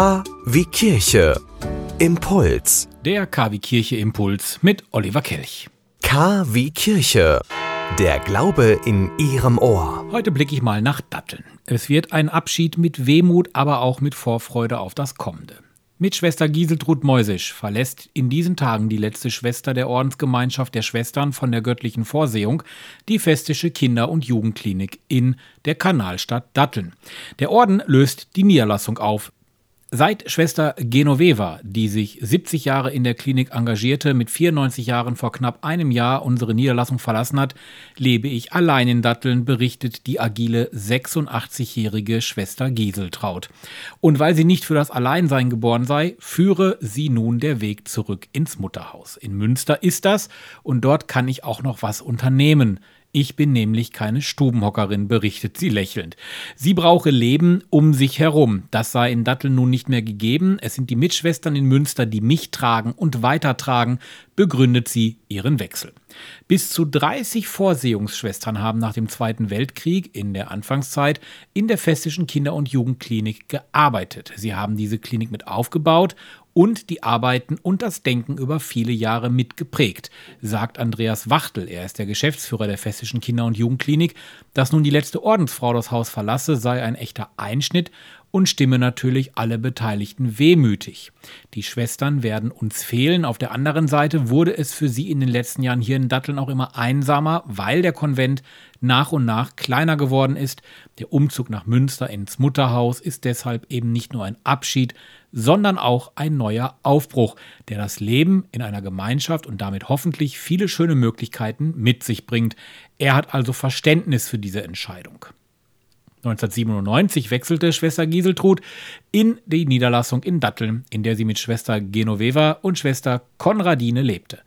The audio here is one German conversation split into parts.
K wie Kirche. Impuls. Der KW Kirche Impuls mit Oliver Kelch. K wie Kirche. Der Glaube in Ihrem Ohr. Heute blicke ich mal nach Datteln. Es wird ein Abschied mit Wehmut, aber auch mit Vorfreude auf das Kommende. Mitschwester Giseltrud Meusisch verlässt in diesen Tagen die letzte Schwester der Ordensgemeinschaft der Schwestern von der göttlichen Vorsehung, die Festische Kinder- und Jugendklinik in der Kanalstadt Datteln. Der Orden löst die Niederlassung auf. Seit Schwester Genoveva, die sich 70 Jahre in der Klinik engagierte, mit 94 Jahren vor knapp einem Jahr unsere Niederlassung verlassen hat, lebe ich allein in Datteln, berichtet die agile 86-jährige Schwester Gieseltraut. Und weil sie nicht für das Alleinsein geboren sei, führe sie nun der Weg zurück ins Mutterhaus. In Münster ist das und dort kann ich auch noch was unternehmen. Ich bin nämlich keine Stubenhockerin, berichtet sie lächelnd. Sie brauche Leben um sich herum. Das sei in Datteln nun nicht mehr gegeben. Es sind die Mitschwestern in Münster, die mich tragen und weitertragen, begründet sie ihren Wechsel. Bis zu 30 Vorsehungsschwestern haben nach dem Zweiten Weltkrieg in der Anfangszeit in der Festischen Kinder- und Jugendklinik gearbeitet. Sie haben diese Klinik mit aufgebaut und die Arbeiten und das Denken über viele Jahre mitgeprägt, sagt Andreas Wachtel. Er ist der Geschäftsführer der Festischen Kinder- und Jugendklinik. Dass nun die letzte Ordensfrau das Haus verlasse, sei ein echter Einschnitt und stimme natürlich alle Beteiligten wehmütig. Die Schwestern werden uns fehlen. Auf der anderen Seite wurde es für sie in den letzten Jahren hier in Datteln auch immer einsamer, weil der Konvent nach und nach kleiner geworden ist. Der Umzug nach Münster ins Mutterhaus ist deshalb eben nicht nur ein Abschied, sondern auch ein neuer Aufbruch, der das Leben in einer Gemeinschaft und damit hoffentlich viele schöne Möglichkeiten mit sich bringt. Er hat also Verständnis für diese Entscheidung. 1997 wechselte Schwester Gieseltrud in die Niederlassung in Datteln, in der sie mit Schwester Genoveva und Schwester Konradine lebte.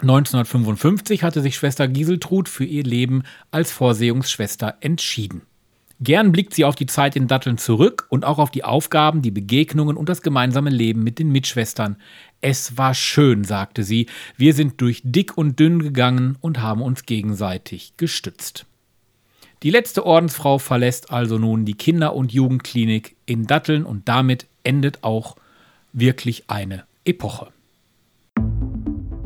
1955 hatte sich Schwester Gieseltrud für ihr Leben als Vorsehungsschwester entschieden. Gern blickt sie auf die Zeit in Datteln zurück und auch auf die Aufgaben, die Begegnungen und das gemeinsame Leben mit den Mitschwestern. Es war schön, sagte sie, wir sind durch dick und dünn gegangen und haben uns gegenseitig gestützt. Die letzte Ordensfrau verlässt also nun die Kinder- und Jugendklinik in Datteln und damit endet auch wirklich eine Epoche.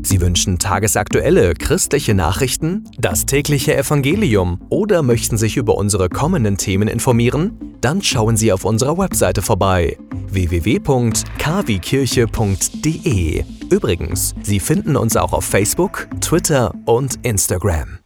Sie wünschen tagesaktuelle christliche Nachrichten, das tägliche Evangelium oder möchten sich über unsere kommenden Themen informieren? Dann schauen Sie auf unserer Webseite vorbei www.kwkirche.de. Übrigens, Sie finden uns auch auf Facebook, Twitter und Instagram.